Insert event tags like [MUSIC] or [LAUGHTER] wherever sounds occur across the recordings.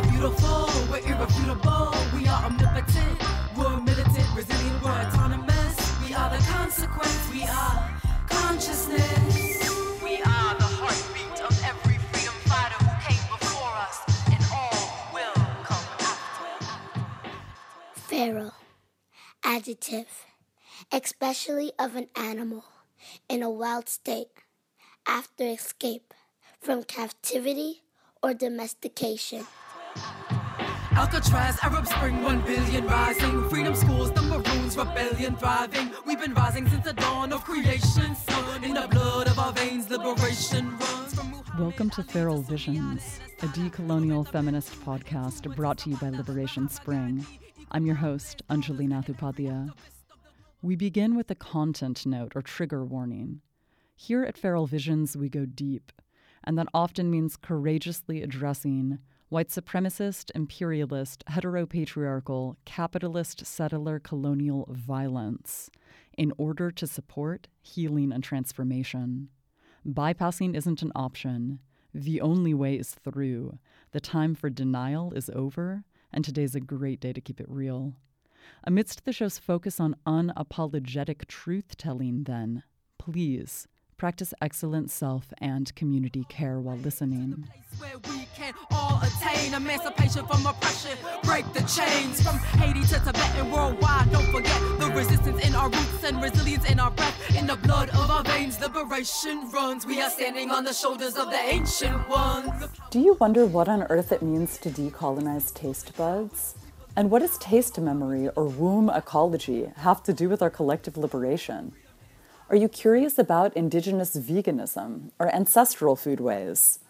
are beautiful, we're irrefutable, we are omnipotent, we're militant, resilient, we're autonomous. We are the consequence, we are consciousness. We are the heartbeat of every freedom fighter who came before us, and all will come after. Feral. Adjective. Especially of an animal in a wild state after escape from captivity or domestication. Alcatraz, Arab Spring, one billion rising. Freedom schools, the Maroons, rebellion thriving. We've been rising since the dawn of creation. Sun in the blood of our veins, liberation runs from. Welcome to Feral Visions, a decolonial feminist podcast brought to you by Liberation Spring. I'm your host, Anjali Nathupadia. We begin with a content note or trigger warning. Here at Feral Visions, we go deep, and that often means courageously addressing white supremacist, imperialist, heteropatriarchal, capitalist, settler, colonial violence in order to support healing and transformation. Bypassing isn't an option. The only way is through. The time for denial is over, and today's a great day to keep it real. Amidst the show's focus on unapologetic truth telling, then, please practice excellent self and community care while listening. Where we can all attain emancipation from oppression, break the chains from Haiti to Tibet and worldwide. Don't forget the resistance in our roots and resilience in our breath, in the blood of our veins. Liberation runs. We are standing on the shoulders of the ancient ones. Do you wonder what on earth it means to decolonize taste buds? And what does taste memory or womb ecology have to do with our collective liberation? Are you curious about indigenous veganism or ancestral foodways?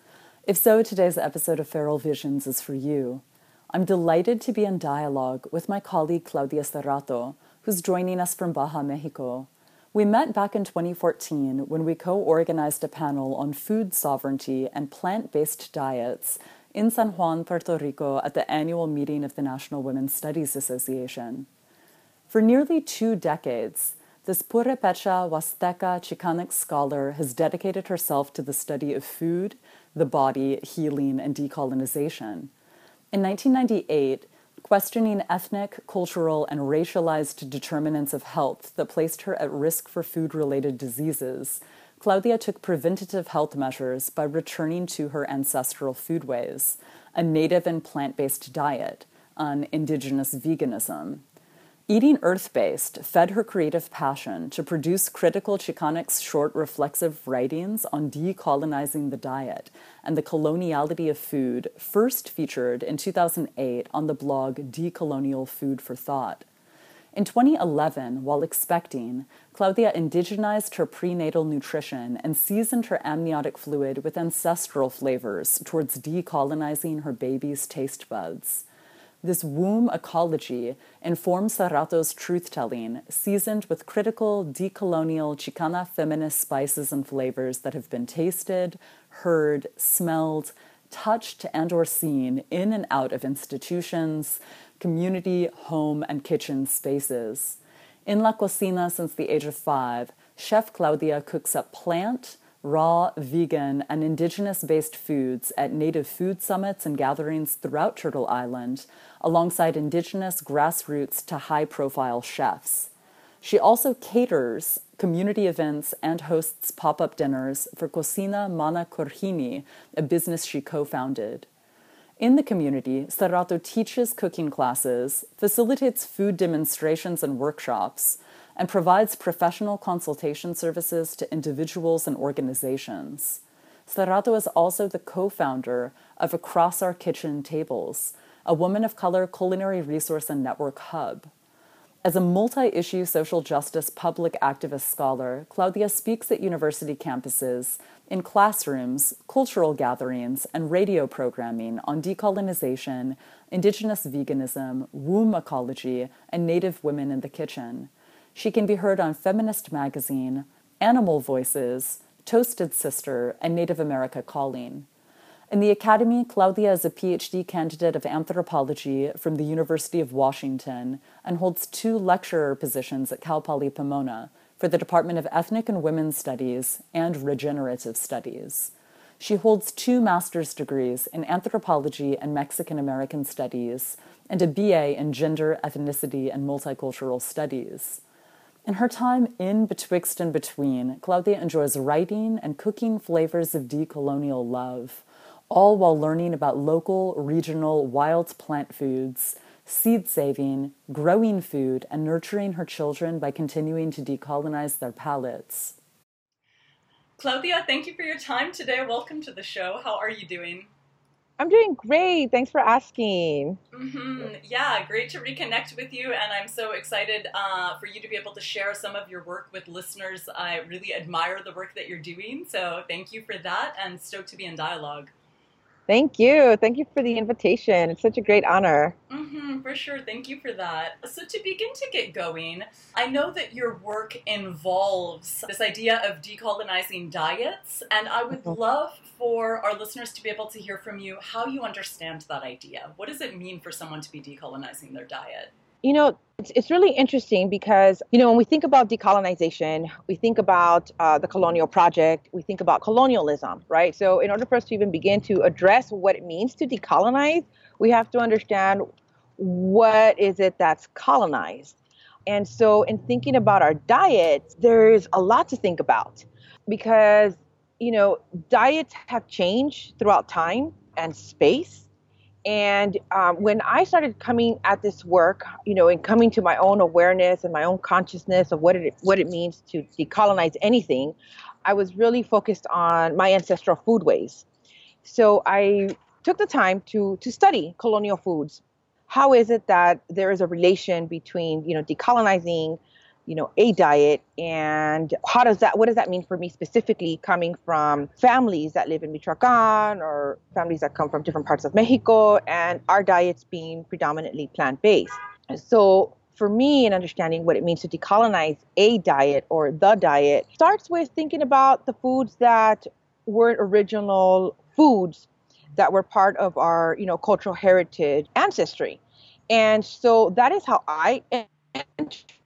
If so, today's episode of Feral Visions is for you. I'm delighted to be in dialogue with my colleague Claudia Serrato, who's joining us from Baja, Mexico. We met back in 2014 when we co organized a panel on food sovereignty and plant based diets in San Juan, Puerto Rico, at the annual meeting of the National Women's Studies Association. For nearly two decades, this Purepecha Huasteca Chicanx scholar has dedicated herself to the study of food, the body, healing, and decolonization. In 1998, questioning ethnic, cultural, and racialized determinants of health that placed her at risk for food related diseases, Claudia took preventative health measures by returning to her ancestral foodways, a native and plant based diet, an indigenous veganism. Eating earth based fed her creative passion to produce critical Chicanx short reflexive writings on decolonizing the diet and the coloniality of food, first featured in 2008 on the blog Decolonial Food for Thought. In 2011, while expecting, Claudia indigenized her prenatal nutrition and seasoned her amniotic fluid with ancestral flavors towards decolonizing her baby's taste buds. This womb ecology informs Serrato's truth telling, seasoned with critical, decolonial Chicana feminist spices and flavors that have been tasted, heard, smelled, touched, and or seen in and out of institutions, community, home, and kitchen spaces. In La Cocina since the age of five, Chef Claudia cooks up plant, raw, vegan, and indigenous based foods at native food summits and gatherings throughout Turtle Island, alongside indigenous, grassroots to high profile chefs. She also caters community events and hosts pop up dinners for Cocina Mana Corhini, a business she co founded. In the community, Serrato teaches cooking classes, facilitates food demonstrations and workshops, and provides professional consultation services to individuals and organizations. Serrato is also the co founder of Across Our Kitchen Tables, a woman of color culinary resource and network hub. As a multi issue social justice public activist scholar, Claudia speaks at university campuses, in classrooms, cultural gatherings, and radio programming on decolonization, indigenous veganism, womb ecology, and Native women in the kitchen. She can be heard on Feminist Magazine, Animal Voices, Toasted Sister, and Native America Calling. In the Academy, Claudia is a PhD candidate of anthropology from the University of Washington and holds two lecturer positions at Cal Poly Pomona for the Department of Ethnic and Women's Studies and Regenerative Studies. She holds two master's degrees in anthropology and Mexican American studies and a BA in gender, ethnicity, and multicultural studies. In her time in Betwixt and Between, Claudia enjoys writing and cooking flavors of decolonial love, all while learning about local, regional, wild plant foods, seed saving, growing food, and nurturing her children by continuing to decolonize their palates. Claudia, thank you for your time today. Welcome to the show. How are you doing? I'm doing great. Thanks for asking. Mm-hmm. Yeah, great to reconnect with you, and I'm so excited uh, for you to be able to share some of your work with listeners. I really admire the work that you're doing, so thank you for that, and stoked to be in dialogue. Thank you. Thank you for the invitation. It's such a great honor. Mm-hmm, for sure. Thank you for that. So, to begin to get going, I know that your work involves this idea of decolonizing diets, and I would mm-hmm. love for our listeners to be able to hear from you how you understand that idea. What does it mean for someone to be decolonizing their diet? You know, it's, it's really interesting because, you know, when we think about decolonization, we think about uh, the colonial project, we think about colonialism, right? So, in order for us to even begin to address what it means to decolonize, we have to understand what is it that's colonized. And so, in thinking about our diets, there's a lot to think about because, you know, diets have changed throughout time and space and um, when I started coming at this work, you know, and coming to my own awareness and my own consciousness of what it what it means to decolonize anything, I was really focused on my ancestral foodways. So I took the time to to study colonial foods. How is it that there is a relation between you know decolonizing you know a diet and how does that what does that mean for me specifically coming from families that live in michoacan or families that come from different parts of mexico and our diets being predominantly plant-based? So for me in understanding what it means to decolonize a diet or the diet starts with thinking about the foods that weren't original foods that were part of our you know cultural heritage ancestry. And so that is how i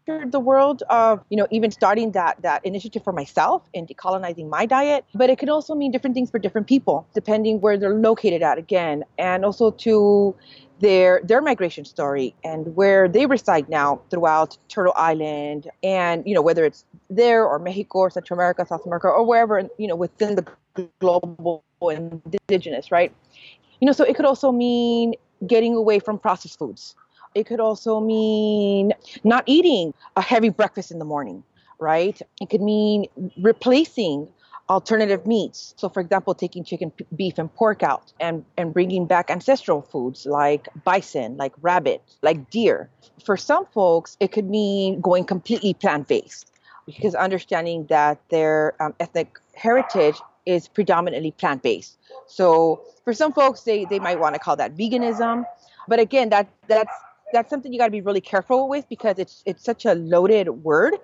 the world of you know even starting that that initiative for myself in decolonizing my diet but it could also mean different things for different people depending where they're located at again and also to their their migration story and where they reside now throughout Turtle Island and you know whether it's there or Mexico or Central America, South America or wherever you know within the global indigenous, right? You know, so it could also mean getting away from processed foods it could also mean not eating a heavy breakfast in the morning, right? It could mean replacing alternative meats. So, for example, taking chicken, beef, and pork out and, and bringing back ancestral foods like bison, like rabbit, like deer. For some folks, it could mean going completely plant based because understanding that their um, ethnic heritage is predominantly plant based. So, for some folks, they, they might want to call that veganism. But again, that that's that's something you got to be really careful with because it's it's such a loaded word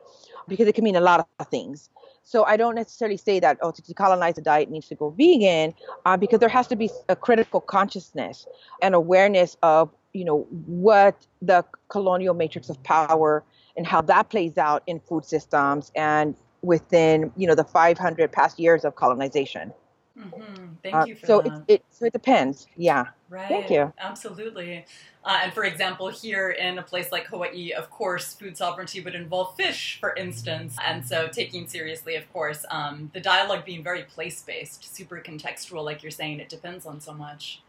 because it can mean a lot of things. So I don't necessarily say that oh to decolonize the diet needs to go vegan uh, because there has to be a critical consciousness and awareness of you know what the colonial matrix of power and how that plays out in food systems and within you know the 500 past years of colonization. Mm-hmm. Thank uh, you for so that. It, it, so it depends. Yeah. Right. Thank you. Absolutely. Uh, and for example, here in a place like Hawaii, of course, food sovereignty would involve fish, for instance. And so taking seriously, of course, um, the dialogue being very place based, super contextual, like you're saying, it depends on so much.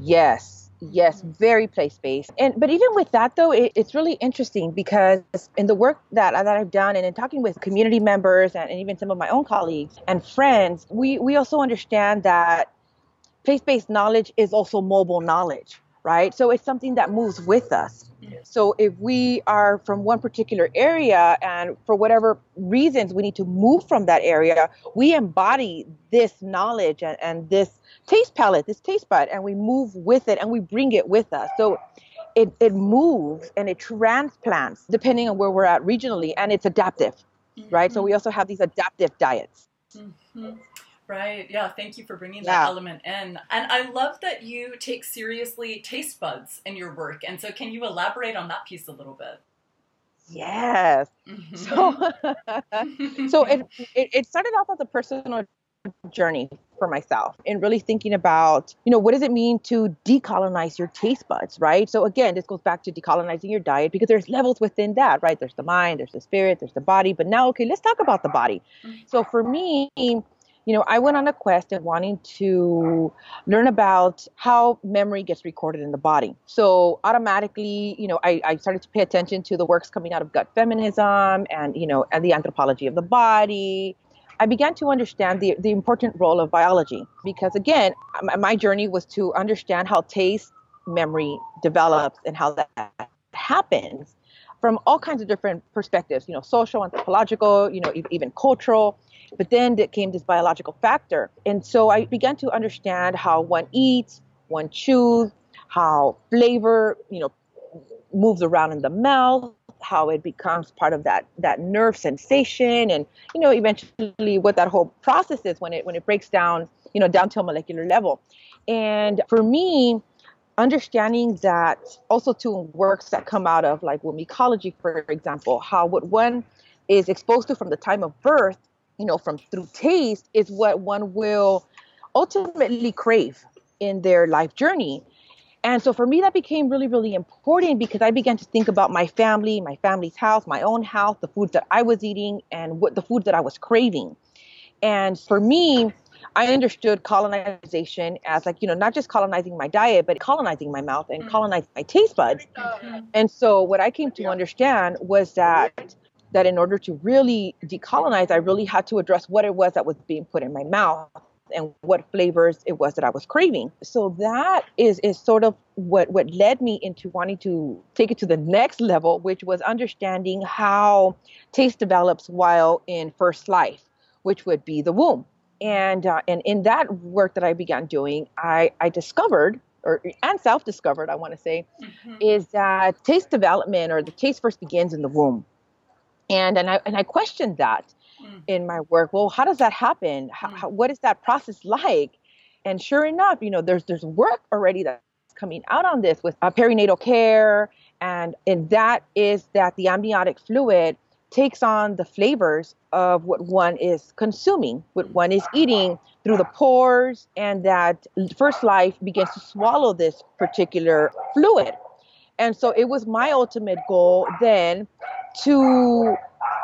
Yes. Yes, very place based. And but even with that though, it, it's really interesting because in the work that that I've done and in talking with community members and, and even some of my own colleagues and friends, we we also understand that place based knowledge is also mobile knowledge right? So it's something that moves with us. So if we are from one particular area and for whatever reasons we need to move from that area, we embody this knowledge and, and this taste palette, this taste bud, and we move with it and we bring it with us. So it, it moves and it transplants depending on where we're at regionally and it's adaptive, mm-hmm. right? So we also have these adaptive diets. Mm-hmm. Right. Yeah. Thank you for bringing that yeah. element in. And I love that you take seriously taste buds in your work. And so, can you elaborate on that piece a little bit? Yes. Mm-hmm. So, [LAUGHS] so it, it, it started off as a personal journey for myself and really thinking about, you know, what does it mean to decolonize your taste buds, right? So again, this goes back to decolonizing your diet because there's levels within that, right? There's the mind, there's the spirit, there's the body. But now, okay, let's talk about the body. So for me, you know, I went on a quest of wanting to learn about how memory gets recorded in the body. So automatically, you know, I, I started to pay attention to the works coming out of gut feminism and, you know, and the anthropology of the body. I began to understand the, the important role of biology because, again, my journey was to understand how taste memory develops and how that happens from all kinds of different perspectives, you know, social, anthropological, you know, even cultural. But then there came this biological factor. And so I began to understand how one eats, one chews, how flavor, you know, moves around in the mouth, how it becomes part of that that nerve sensation and you know eventually what that whole process is when it when it breaks down you know down to a molecular level and for me understanding that also to works that come out of like womb ecology for example how what one is exposed to from the time of birth you know, from through taste is what one will ultimately crave in their life journey. And so for me, that became really, really important because I began to think about my family, my family's house, my own house, the food that I was eating, and what the food that I was craving. And for me, I understood colonization as like, you know, not just colonizing my diet, but colonizing my mouth and mm. colonizing my taste buds. And so what I came to understand was that that in order to really decolonize, I really had to address what it was that was being put in my mouth and what flavors it was that I was craving. So that is is sort of what what led me into wanting to take it to the next level, which was understanding how taste develops while in first life, which would be the womb. And uh, and in that work that I began doing, I I discovered or and self-discovered, I want to say, mm-hmm. is that taste development or the taste first begins in the womb and and I and I questioned that mm. in my work. Well, how does that happen? How, mm. how, what is that process like? And sure enough, you know, there's there's work already that's coming out on this with uh, perinatal care, and and that is that the amniotic fluid takes on the flavors of what one is consuming, what one is eating through the pores, and that first life begins to swallow this particular fluid. And so it was my ultimate goal then to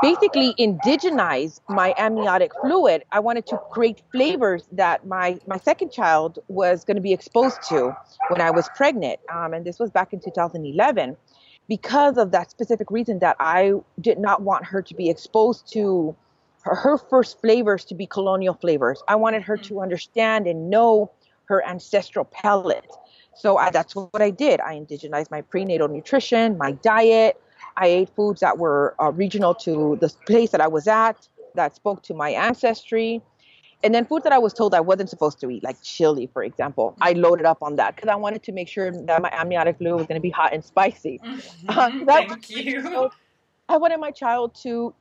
basically indigenize my amniotic fluid. I wanted to create flavors that my, my second child was going to be exposed to when I was pregnant. Um, and this was back in 2011 because of that specific reason that I did not want her to be exposed to her, her first flavors to be colonial flavors. I wanted her to understand and know her ancestral palate. So I, that's what I did. I indigenized my prenatal nutrition, my diet, I ate foods that were uh, regional to the place that I was at, that spoke to my ancestry. And then food that I was told I wasn't supposed to eat, like chili, for example. I loaded up on that because I wanted to make sure that my amniotic fluid was going to be hot and spicy. Mm-hmm. [LAUGHS] Uh, [LAUGHS] Thank you. [LAUGHS] I wanted my child to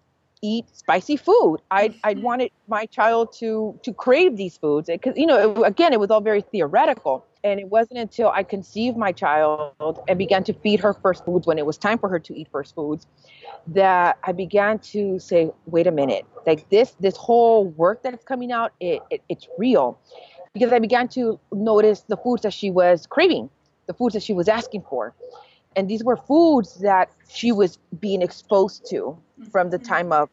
eat spicy food. I I mm-hmm. wanted my child to to crave these foods because you know it, again it was all very theoretical. And it wasn't until I conceived my child and began to feed her first foods when it was time for her to eat first foods that I began to say, wait a minute, like this this whole work that's coming out, it, it it's real. Because I began to notice the foods that she was craving, the foods that she was asking for. And these were foods that she was being exposed to from the mm-hmm. time of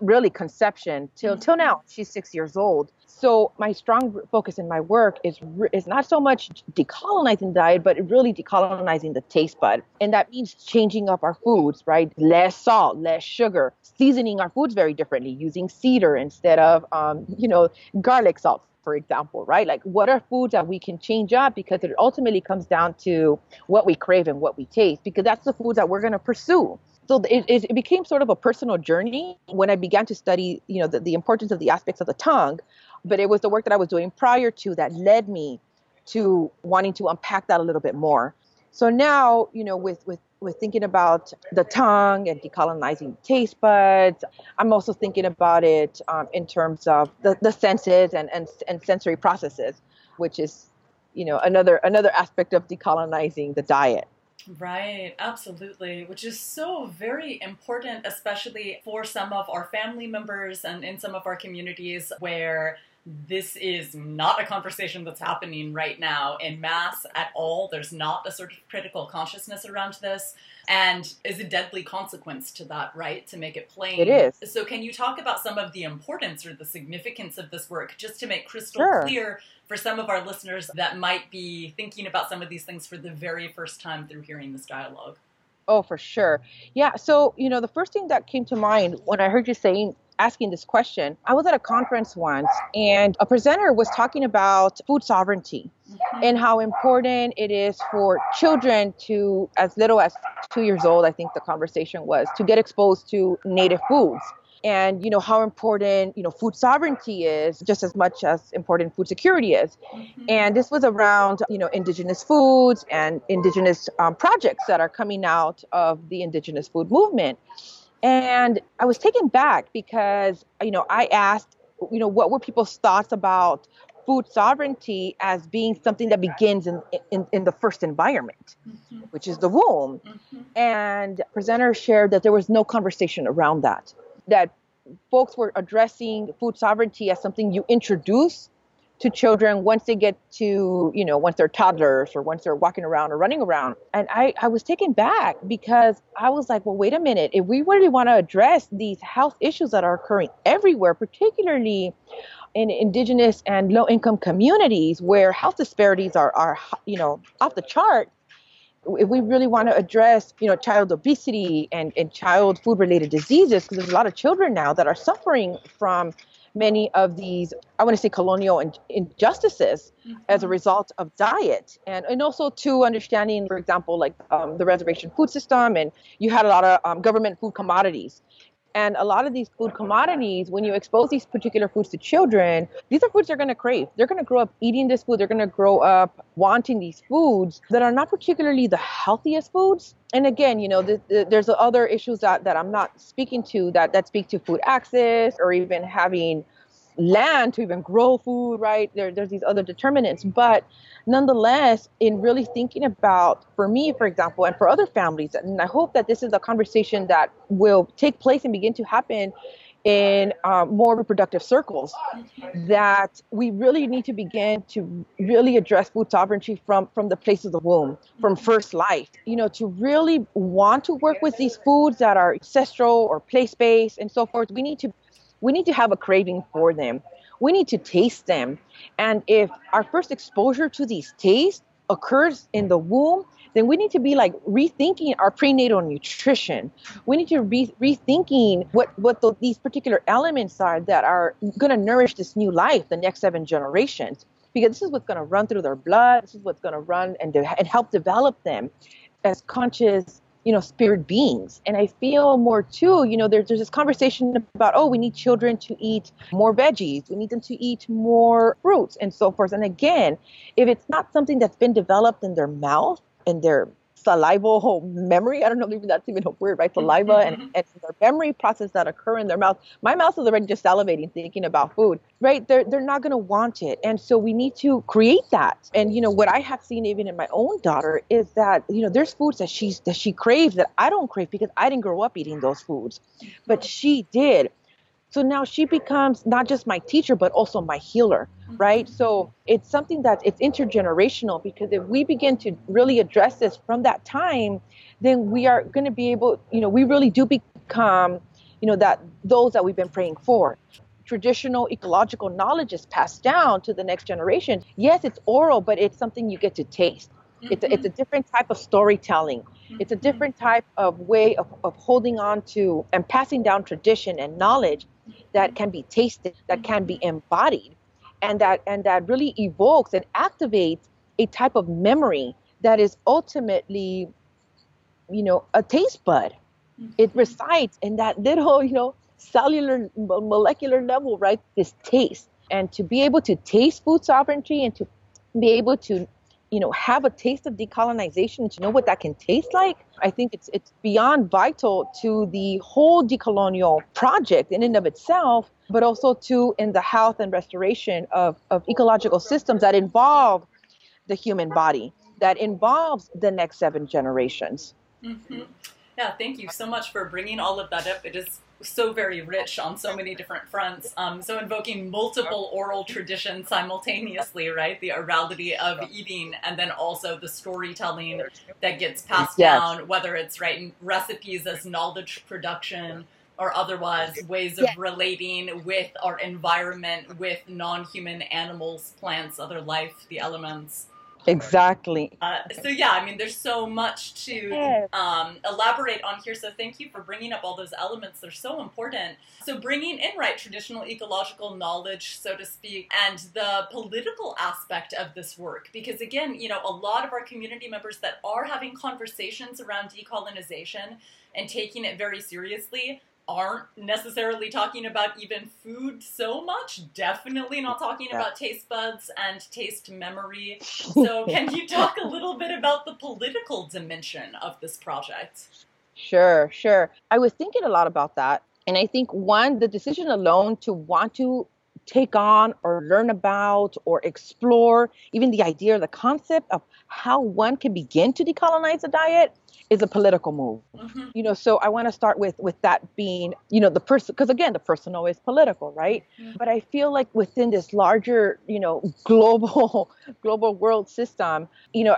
really conception till till now. She's six years old. So my strong focus in my work is is not so much decolonizing diet, but really decolonizing the taste bud, and that means changing up our foods, right? Less salt, less sugar, seasoning our foods very differently, using cedar instead of, um, you know, garlic salt, for example, right? Like, what are foods that we can change up because it ultimately comes down to what we crave and what we taste, because that's the foods that we're going to pursue so it, it, became sort of a personal journey when I began to study, you know, the, the importance of the aspects of the tongue but it was the work that I was doing prior to that led me to wanting to unpack that a little bit more. So now, you know, with with with thinking about the tongue and decolonizing taste buds, I'm also thinking about it um, in terms of the, the senses and, and and sensory processes, which is, you know, another another aspect of decolonizing the diet. Right, absolutely, which is so very important, especially for some of our family members and in some of our communities where this is not a conversation that's happening right now in mass at all. There's not a sort of critical consciousness around this, and is a deadly consequence to that, right? To make it plain. It is. So, can you talk about some of the importance or the significance of this work, just to make crystal Sure. clear for some of our listeners that might be thinking about some of these things for the very first time through hearing this dialogue? Oh, for sure. Yeah. So, you know, the first thing that came to mind when I heard you saying, asking this question, I was at a conference once and a presenter was talking about food sovereignty and how important it is for children to, as little as two years old, I think the conversation was, to get exposed to native foods. And you know how important you know food sovereignty is, just as much as important food security is. And this was around you know indigenous foods and indigenous um, projects that are coming out of the indigenous food movement. And I was taken back because you know I asked you know what were people's thoughts about food sovereignty as being something that begins in in, in the first environment, mm-hmm. which is the womb. Mm-hmm. And presenter shared that there was no conversation around that. That folks were addressing food sovereignty as something you introduce to children once they get to, you know, once they're toddlers or once they're walking around or running around. And I, I was taken back because I was like, well, wait a minute. If we really want to address these health issues that are occurring everywhere, particularly in indigenous and low income communities where health disparities are, are, you know, off the chart, if we really want to address, you know, child obesity and, and child food related diseases, because there's a lot of children now that are suffering from many of these, I want to say colonial in, injustices as a result of diet. And, and also to understanding, for example, like um, the reservation food system, and you had a lot of um, government food commodities. And a lot of these food commodities, when you expose these particular foods to children, these are foods they're going to crave. They're going to grow up eating this food. They're going to grow up wanting these foods that are not particularly the healthiest foods. And again, you know, the, the, there's other issues that, that I'm not speaking to that, that speak to food access or even having land to even grow food, right? There, there's these other determinants. But nonetheless, in really thinking about, for me, for example, and for other families, and I hope that this is a conversation that will take place and begin to happen in uh, more reproductive circles, that we really need to begin to really address food sovereignty from, from the place of the womb, from first life, you know, to really want to work with these foods that are ancestral or place-based and so forth. We need to we need to have a craving for them. We need to taste them. And if our first exposure to these tastes occurs in the womb, then we need to be like rethinking our prenatal nutrition. We need to be rethinking what, what the, these particular elements are that are going to nourish this new life, the next seven generations. Because this is what's going to run through their blood. This is what's going to run and, de- and help develop them as conscious you know, spirit beings. And I feel more too, you know, there's, there's this conversation about, oh, we need children to eat more veggies. We need them to eat more fruits and so forth. And again, if it's not something that's been developed in their mouth and their salival [LAUGHS] memory, I don't know if that's even a word, right? Saliva mm-hmm, and, mm-hmm. and their memory process that occur in their mouth. My mouth is already just salivating thinking about food, right? They're, they're not going to want it. And so we need to create that. And, you know, what I have seen even in my own daughter is that, you know, there's foods that she's, that she craves that I don't crave because I didn't grow up eating those foods, but she did. So now she becomes not just my teacher, but also my healer, mm-hmm. right? So it's something that it's intergenerational because if we begin to really address this from that time, then we are going to be able, you know, we really do become, you know, that those that we've been praying for. Traditional ecological knowledge is passed down to the next generation. Yes, it's oral, but it's something you get to taste. It's a, it's a mm-hmm. different type of storytelling. It's a mm-hmm. different type of way of, of holding on to and passing down tradition and knowledge that mm-hmm. can be tasted, that can be embodied, and that and that really evokes and activates a type of memory that is ultimately, you know, a taste bud. It resides in that little, [LAUGHS] you know, cellular molecular level, right? This taste. And to be able to taste food sovereignty and to be able to you know have a taste of decolonization. To know what that can taste like? I think it's it's beyond vital to the whole decolonial project in and of itself but also to in the health and restoration of, of ecological systems that involve the human body that involves the next seven generations. Mm-hmm. Yeah, thank you so much for bringing all of that up. It is so very rich on so many different fronts. Um, so invoking multiple oral traditions simultaneously, right? The orality of eating, and then also the storytelling that gets passed Yes. down, whether it's right recipes as knowledge production or otherwise ways of Yeah. relating with our environment, with non-human animals, plants, other life, the elements. Exactly. Uh, so yeah, I mean, there's so much to um, elaborate on here. So thank you for bringing up all those elements. They're so important. So bringing in right traditional ecological knowledge, so to speak, and the political aspect of this work, because again, you know, a lot of our community members that are having conversations around decolonization and taking it very seriously aren't necessarily talking about even food so much. Definitely not talking Yeah. about taste buds and taste memory. [LAUGHS] So, can you talk a little bit about the political dimension of this project? Sure, sure. I was thinking a lot about that. And I think one, the decision alone to want to take on or learn about or explore even the idea or the concept of how one can begin to decolonize a diet is a political move. Mhm. You know, so I want to start with with that being, you know, the person because again, the personal is political, right? Mhm. But I feel like within this larger, you know, global [LAUGHS] global world system, you know,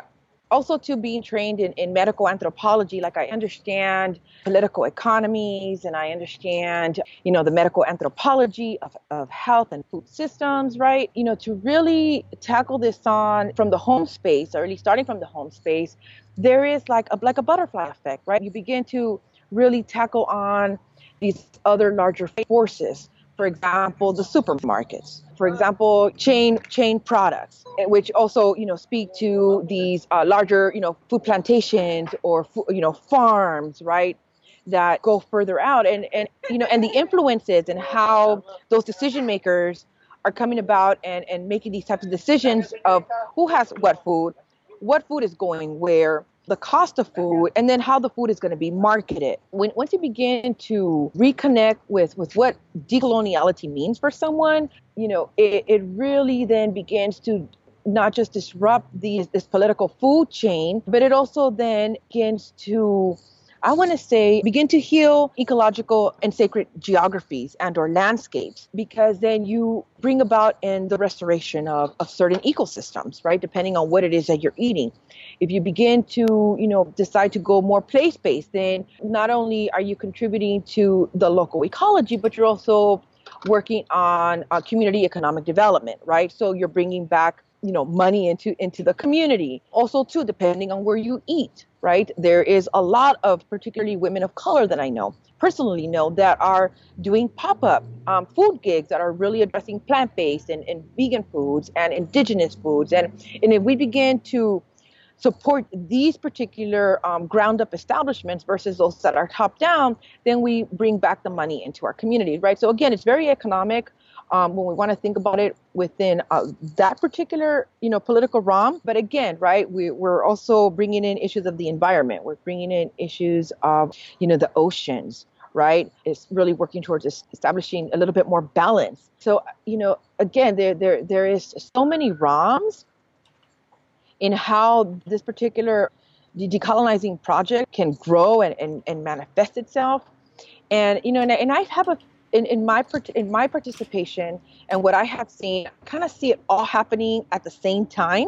also to being trained in, in medical anthropology like i understand political economies and i understand you know the medical anthropology of, of health and food systems right? You know to really tackle this on from the home space or at least starting from the home space there is like a like a butterfly effect right? You begin to really tackle on these other larger forces for example the supermarkets for example chain chain products eh, which also you know speak to these uh, larger you know food plantations or you know farms right that go further out. And and you know and the influences and how those decision makers are coming about and and making these types of decisions of who has what food what food is going where the cost of food and then how the food is going to be marketed when once you begin to reconnect with with what decoloniality means for someone you know it, it really then begins to not just disrupt these this political food chain but it also then begins to I want to say begin to heal ecological and sacred geographies and or landscapes because then you bring about in the restoration of, of certain ecosystems, right? Depending on what it is that you're eating. If you begin to, you know, decide to go more place-based, then not only are you contributing to the local ecology, but you're also working on uh, community economic development, right? So you're bringing back you know money into into the community. Also too depending on where you eat right? There is a lot of particularly women of color that i know personally know that are doing pop-up um, food gigs that are really addressing plant-based and, and vegan foods and indigenous foods. And and if we begin to support these particular um, ground up establishments versus those that are top down then we bring back the money into our community right? So again it's very economic um, when we want to think about it within uh, that particular you know political realm. But again right we, we're also bringing in issues of the environment. We're bringing in issues of you know the oceans right? It's really working towards establishing a little bit more balance. So you know again there there there is so many realms in how this particular decolonizing project can grow and, and, and manifest itself. And you know and, and i have a in, in my in my participation and what I have seen, kind of see it all happening at the same time.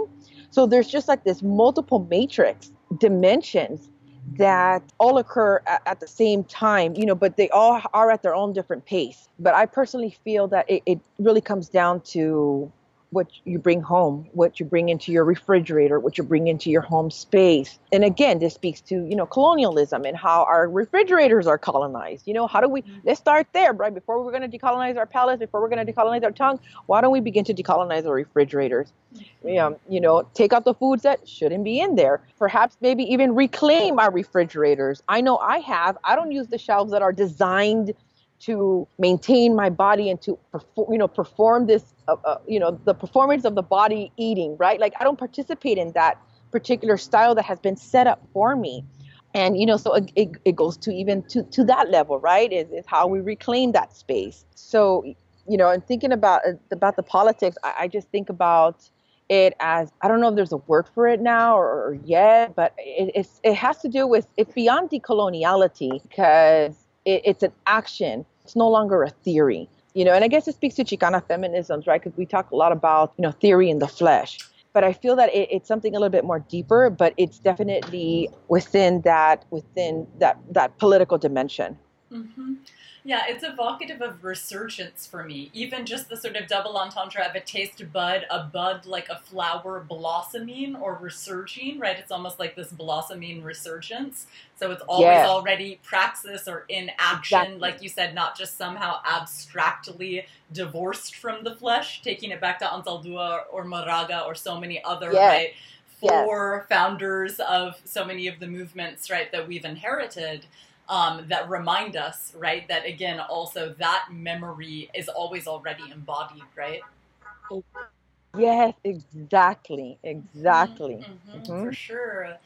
So there's just like this multiple matrix dimensions that all occur at, at the same time, you know, but they all are at their own different pace. But I personally feel that it, it really comes down to what you bring home, what you bring into your refrigerator, what you bring into your home space. And again, this speaks to, you know, colonialism and how our refrigerators are colonized. You know, how do we let's start there, right? Before we're going to decolonize our palates, before we're going to decolonize our tongue, why don't we begin to decolonize our refrigerators? Um, you know, take out the foods that shouldn't be in there. Perhaps maybe even reclaim our refrigerators. I know I have. I don't use the shelves that are designed to maintain my body and to perform, you know, perform this, uh, uh, you know, the performance of the body eating, right? Like I don't participate in that particular style that has been set up for me. And, you know, so it, it, it goes to even to, to that level, right? Is, is how we reclaim that space. So, you know, and thinking about, uh, about the politics, I, I just think about it as, I don't know if there's a word for it now or, or yet, but it, it's, it has to do with, it's beyond decoloniality because it, it's an action. It's no longer a theory. You know, and I guess it speaks to Chicana feminisms, right? Because we talk a lot about, you know, theory in the flesh. But I feel that it, it's something a little bit more deeper, but it's definitely within that within that that political dimension. Mm-hmm. Yeah, it's evocative of resurgence for me. Even just the sort of double entendre of a taste bud, a bud like a flower blossoming or resurging, right? It's almost like this blossoming resurgence. So it's always Yeah. already praxis or in action, Exactly. like you said, not just somehow abstractly divorced from the flesh, taking it back to Anzaldúa or Moraga or so many other, Yes. right? Four founders of so many of the movements, right, that we've inherited um, that remind us, right, that again, also that memory is always already embodied, right? Yes, exactly, exactly. Mhm, Mhm. For sure.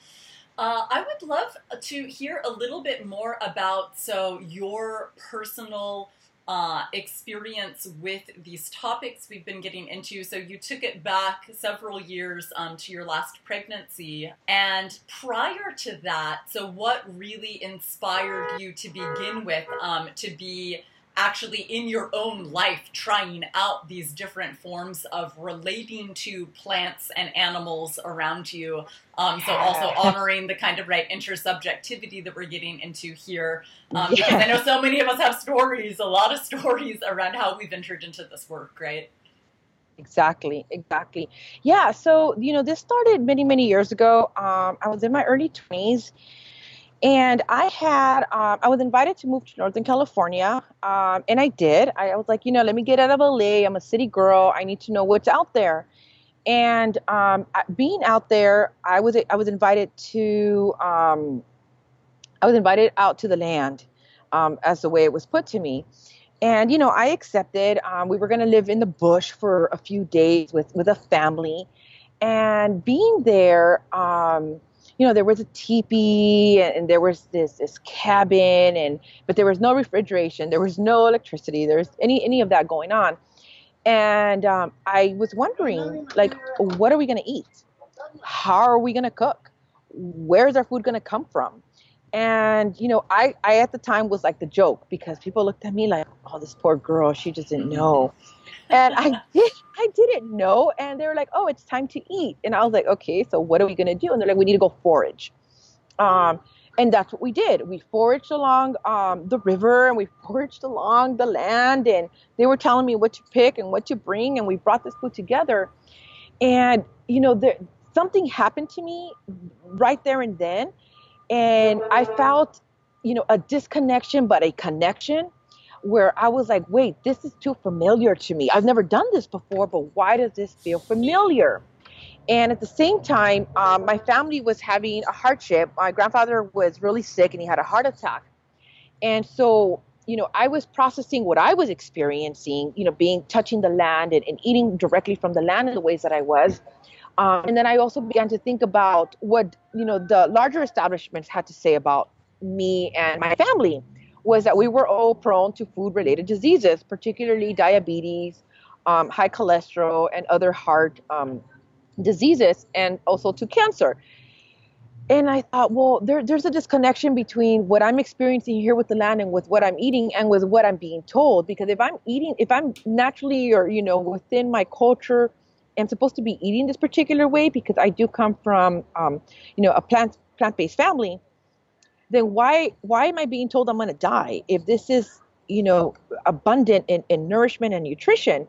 Uh, I would love to hear a little bit more about so your personal uh, experience with these topics we've been getting into. So you took it back several years um, to your last pregnancy, and prior to that, so what really inspired you to begin with um, to be actually in your own life trying out these different forms of relating to plants and animals around you. Um, so also honoring the kind of right intersubjectivity that we're getting into here, um, Yeah. because I know so many of us have stories, a lot of stories around how we've entered into this work, right? Exactly, exactly. Yeah, so you know, this started many, many years ago. Um, I was in my early 20s, and I had um, I was invited to move to Northern California, um, and I did. I, I was like, you know, let me get out of LA. I'm a city girl. I need to know what's out there. And um, being out there, I was I was invited to um, I was invited out to the land, um, as the way it was put to me. And you know, I accepted. Um, we were going to live in the bush for a few days with with a family, and being there, you know, there was a teepee and, there was this this cabin, and but there was no refrigeration, there was no electricity, there was any any of that going on. And um, I was wondering, like, what are we going to eat? How are we going to cook? Where's our food going to come from? And you know, I, I at the time was like the joke because people looked at me like, "Oh, this poor girl, she just didn't know." And I [LAUGHS] did, I didn't know. And they were like, "Oh, it's time to eat." And I was like, "Okay, so what are we gonna do?" And they're like, "We need to go forage." Um, and that's what we did. We foraged along um, the river and we [LAUGHS] foraged along the land. And they were telling me what to pick and what to bring. And we brought this food together. And you know, there something happened to me right there and then and I felt, you know, a disconnection, but a connection where I was like, wait, this is too familiar to me. I've never done this before, but why does this feel familiar? And at the same time, um, my family was having a hardship. My grandfather was really sick and he had a heart attack. And so, you know, I was processing what I was experiencing, you know, being touching the land and, and eating directly from the land in the ways that I was. Um, and then I also began to think about what you know the larger establishments had to say about me and my family was that we were all prone to food-related diseases, particularly diabetes, um, high cholesterol, and other heart um, diseases, and also to cancer. And I thought, well, there, there's a disconnection between what I'm experiencing here with the land and with what I'm eating and with what I'm being told. Because if I'm eating, if I'm naturally or you know within my culture am supposed to be eating this particular way because I do come from, um, you know, a plant plant-based family, then why why am I being told I'm going to die if this is, you know, abundant in, in nourishment and nutrition?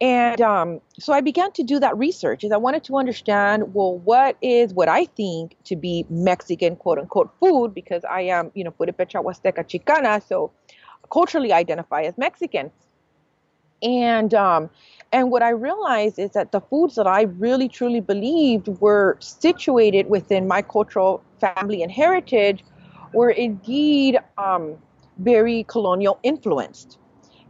And um, so I began to do that research, as I wanted to understand, well, what is what I think to be Mexican quote unquote food because I am, you know, Purepecha Huasteca Chicana, so culturally identify as Mexican. And um, and what I realized is that the foods that I really truly believed were situated within my cultural family and heritage were indeed um, very colonial influenced.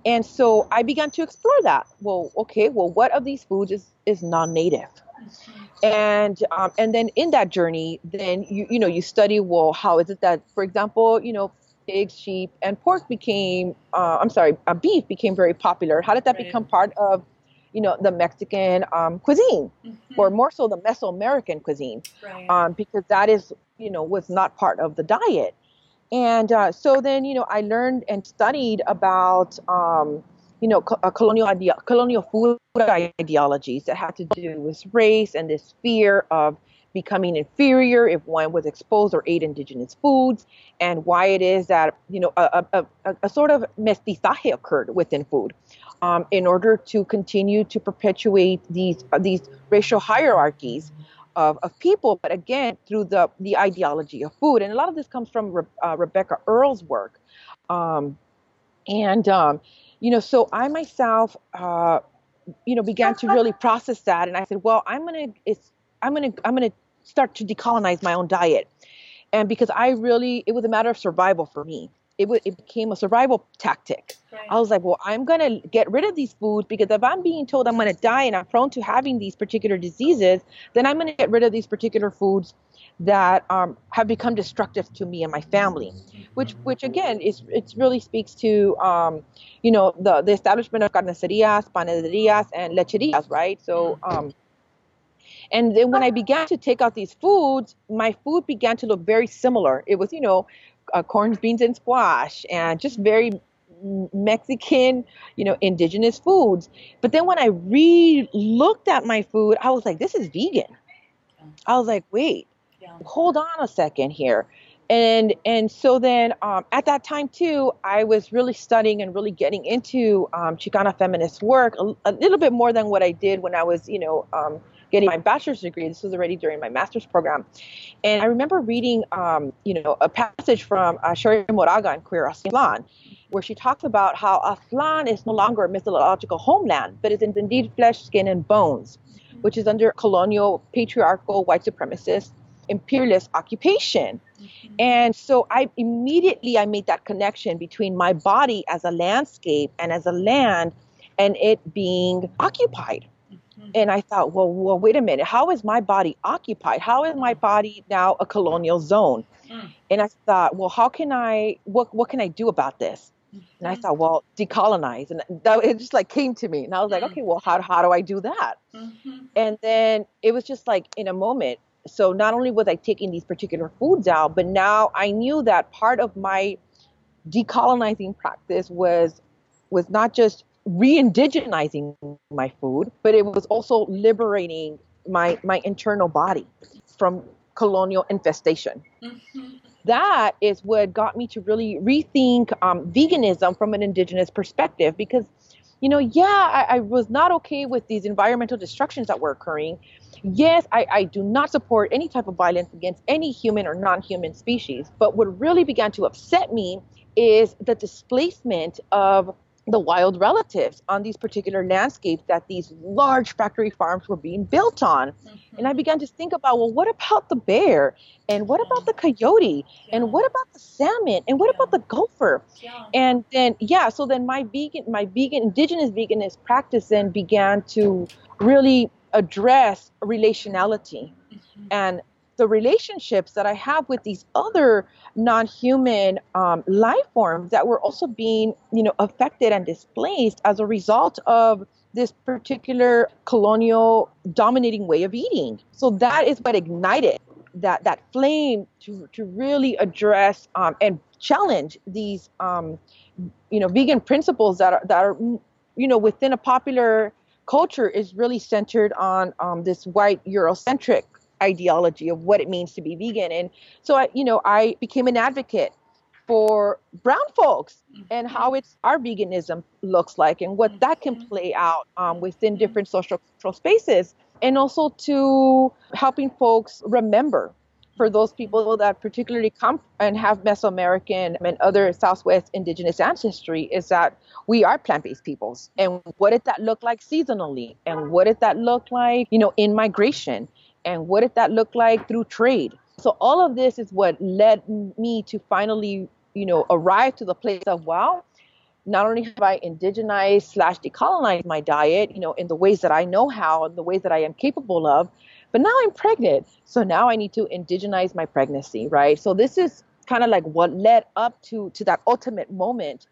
And so I began to explore that. Well, okay, well, what of these foods is, is non-native? And um, and then in that journey, then you you know you study well how is it that, for example, you know pigs, sheep, and pork became uh, I'm sorry, uh, beef became very popular. How did that Right. become part of you know the Mexican um, cuisine, Mhm. or more so the Mesoamerican cuisine? right. um, because that is you know was not part of the diet And uh, so then, you know, I learned and studied about, um, you know, co- uh, colonial idea, colonial food ideologies that had to do with race and this fear of becoming inferior if one was exposed or ate indigenous foods, and why it is that you know a, a, a, a sort of mestizaje occurred within food, um, in order to continue to perpetuate these uh, these racial hierarchies of, of people, but again through the the ideology of food, and a lot of this comes from Re- uh, Rebecca Earle's work, um, and um, you know, so I myself. Uh, you know, began to [LAUGHS] really process that, and I said, "Well, I'm gonna, it's, I'm gonna, I'm gonna start to decolonize my own diet. And because I really, it was a matter of survival for me. It, w- it became a survival tactic. Right. I was like, well, I'm going to get rid of these foods because if I'm being told I'm going to die and I'm prone to having these particular diseases, then I'm going to get rid of these particular foods that um, have become destructive to me and my family, which, which again, is it really speaks to, um, you know, the, the establishment of carnicerias, panaderias, and lecherias, right? So, um, and then when I began to take out these foods, my food began to look very similar. It was, you know, uh, corn, beans, and squash, and just very Mexican, you know, indigenous foods. But then when I re looked at my food, I was like, this is vegan. I was like, wait, yeah. hold on a second here. And and so then um, at that time too, I was really studying and really getting into um, Chicana feminist work a, a, little bit more than what I did when I was, you know, um, getting my bachelor's degree. This was already during my master's program. And I remember reading, um, you know, a passage from uh, Cherríe Moraga in Queer Aztlán, where she talks about how Aztlán is no longer a mythological homeland, but is indeed flesh, skin, and bones, which is under colonial, patriarchal, white supremacist, imperialist occupation. Mm-hmm. And so I immediately I made that connection between my body as a landscape and as a land and it being occupied and I thought, well, well, wait a minute. How is my body occupied? How is my body now a colonial zone? Mm. And I thought, well, how can I? What what can I do about this? Mm-hmm. And I mm-hmm. thought, well, decolonize, and that it just like came to me, and I was like, mm. okay, well, how how do I do that? Mm-hmm. And then it was just like in a moment. So not only was I taking these particular foods out, but now I knew that part of my decolonizing practice was was not just re-indigenizing my food, but it was also liberating my my internal body from colonial infestation. Mm-hmm. That is what got me to really rethink um, veganism from an indigenous perspective because you know, yeah, I, I, was not okay with these environmental destructions that were occurring. Yes, I, I do not support any type of violence against any human or non human species. But what really began to upset me is the displacement of the wild relatives on these particular landscapes that these large factory farms were being built on. Mm-hmm. And I began to think about, well, what about the bear? And what about the coyote? Yeah. And what about the salmon? And what yeah. about the gopher? Yeah. And then, yeah, so then my vegan, my vegan, indigenous veganist practice then began to really address relationality. Mm-hmm. And the relationships that I have with these other non-human um, life forms that were also being, you know, affected and displaced as a result of this particular colonial dominating way of eating. So that is what ignited that that flame to to really address um, and challenge these, um, you know, vegan principles that are that are, you know, within a popular culture is really centered on um, this white Eurocentric ideology of what it means to be vegan. And so I, you know, I became an advocate for brown folks and how it's our veganism looks like and what that can mm-hmm. play out um, within different social cultural spaces and also to helping folks remember for those people that particularly come and have Mesoamerican and other Southwest indigenous ancestry is that we are plant-based peoples. And what did that look like seasonally? And what did that look like, you know, in migration? And what did that look like through trade? So all of this is what led me to finally you know arrive to the place of wow not only have i indigenized slash decolonized my diet you know in the ways that i know how and the ways that i am capable of but now i'm pregnant. So now i need to indigenize my pregnancy right? So this is kind of like what led up to to that ultimate moment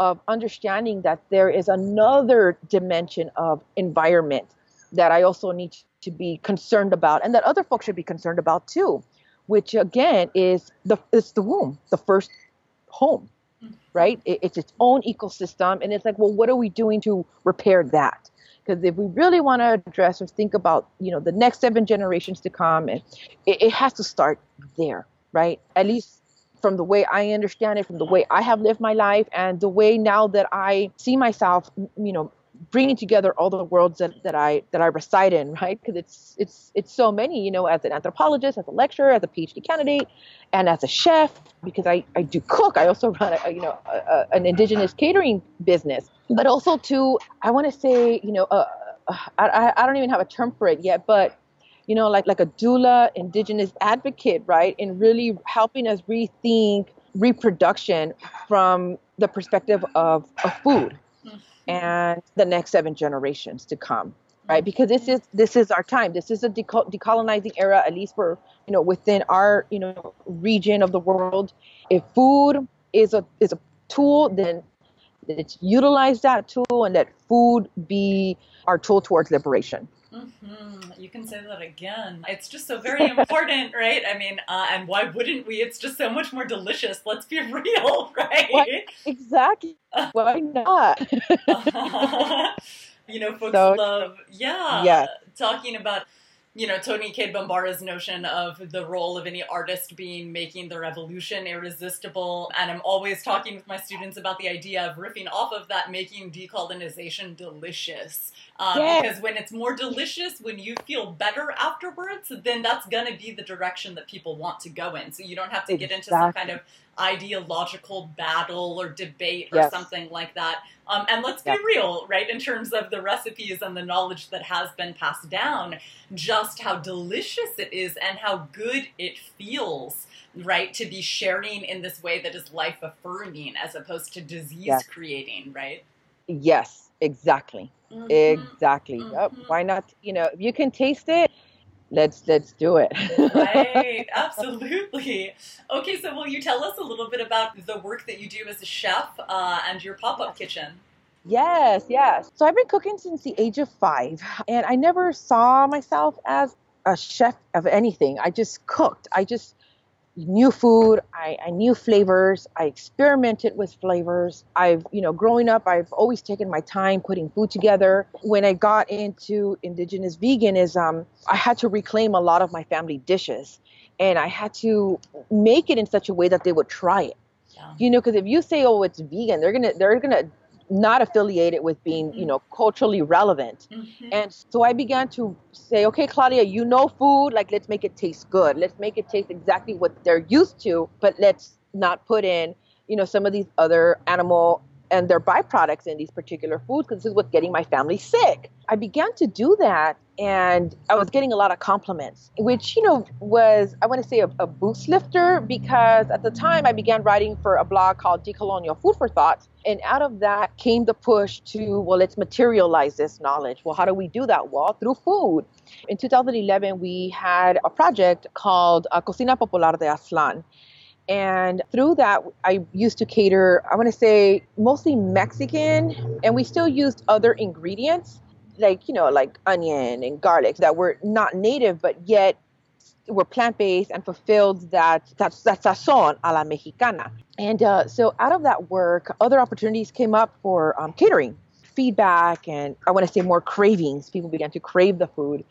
of understanding that there is another dimension of environment that i also need to be concerned about and that other folks should be concerned about too, which again is the it's the womb, the first home, mm-hmm. right? It, it's its own ecosystem, and it's like, well, what are we doing to repair that? Because if we really want to address or think about, you know, the next seven generations to come, and it, it has to start there, right? At least from the way I understand it, from the way I have lived my life, and the way now that I see myself, you know, bringing together all the worlds that, that I that I reside in, [LAUGHS] right? Because it's it's it's so many, you know, as an anthropologist, as a lecturer, as a PhD candidate, and as a chef, because I, I do cook. I also run a, you know a, a, an indigenous catering business, but also to I want to say you know uh, I I don't even have a term for it yet, but you know like like a doula, indigenous advocate, right? In really helping us rethink reproduction from the perspective of, of food and the next seven generations to come right? Mm-hmm. Because this is this is our time. This is a decolonizing era at least for you know within our you know region of the world. If food is a is a tool then let's utilize that tool and let food be our tool towards liberation Mm-hmm. You can say that again. It's just so very important, [LAUGHS] right? I mean, uh, and why wouldn't we? It's just so much more delicious. Let's be [LAUGHS] real, right? Exactly. [LAUGHS] why not? you know, folks so, love, yeah, yeah, talking about you know, Toni Cade Bambara's notion of the role of any artist being making the revolution irresistible. And I'm always talking with my students about the idea of riffing off of that, making decolonization delicious. Um, yes. Because when it's more delicious, when you feel better afterwards, then that's going to be the direction that people want to go in. So you don't have to exactly. get into some kind of ideological battle or debate or yes. something like that. Um, and let's be real, right, in terms of the recipes and the knowledge that has been passed down, just how delicious it is and how good it feels, right, to be sharing in this way that is life affirming as opposed to disease yes. creating, right? Yes, exactly. Mm-hmm. Exactly. Mm-hmm. Yep. Why not? You know, if you can taste it, let's let's do it. right, [LAUGHS] absolutely. Okay, so will you tell us a little bit about the work that you do as a chef uh, and your pop up kitchen? Yes, yes. So I've been cooking since the age of five, and I never saw myself as a chef of anything. I just cooked. I just knew food. I, I knew flavors. I experimented with flavors. I've, you know, growing up, I've always taken my time putting food together. When I got into indigenous veganism, um, I had to reclaim a lot of my family dishes and I had to make it in such a way that they would try it. Yeah. You know, because if you say, "Oh, it's vegan," they're gonna they're gonna not affiliated with being, you know, culturally relevant. Mm-hmm. And so I began to say, okay, Claudia, you know food, like let's make it taste good. Let's make it taste exactly what they're used to, but let's not put in, you know, some of these other animal and their byproducts in these particular foods because this is what's getting my family sick. I began to do that and I was getting a lot of compliments, which, you know, was, I want to say, a, a boost lifter because at the time I began writing for a blog called Decolonial Food for Thought. And out of that came the push to, well, let's materialize this knowledge. Well, how do we do that? Well, through food. In 2011, we had a project called uh, Cocina Popular de Aztlán. And through that, I used to cater, I want to say, mostly Mexican, and we still used other ingredients like you know like onion and garlic that were not native but yet were plant-based and fulfilled that that, that sazon a la mexicana. And uh, so out of that work other opportunities came up for um, catering feedback and i want to say more cravings. People began to crave the food.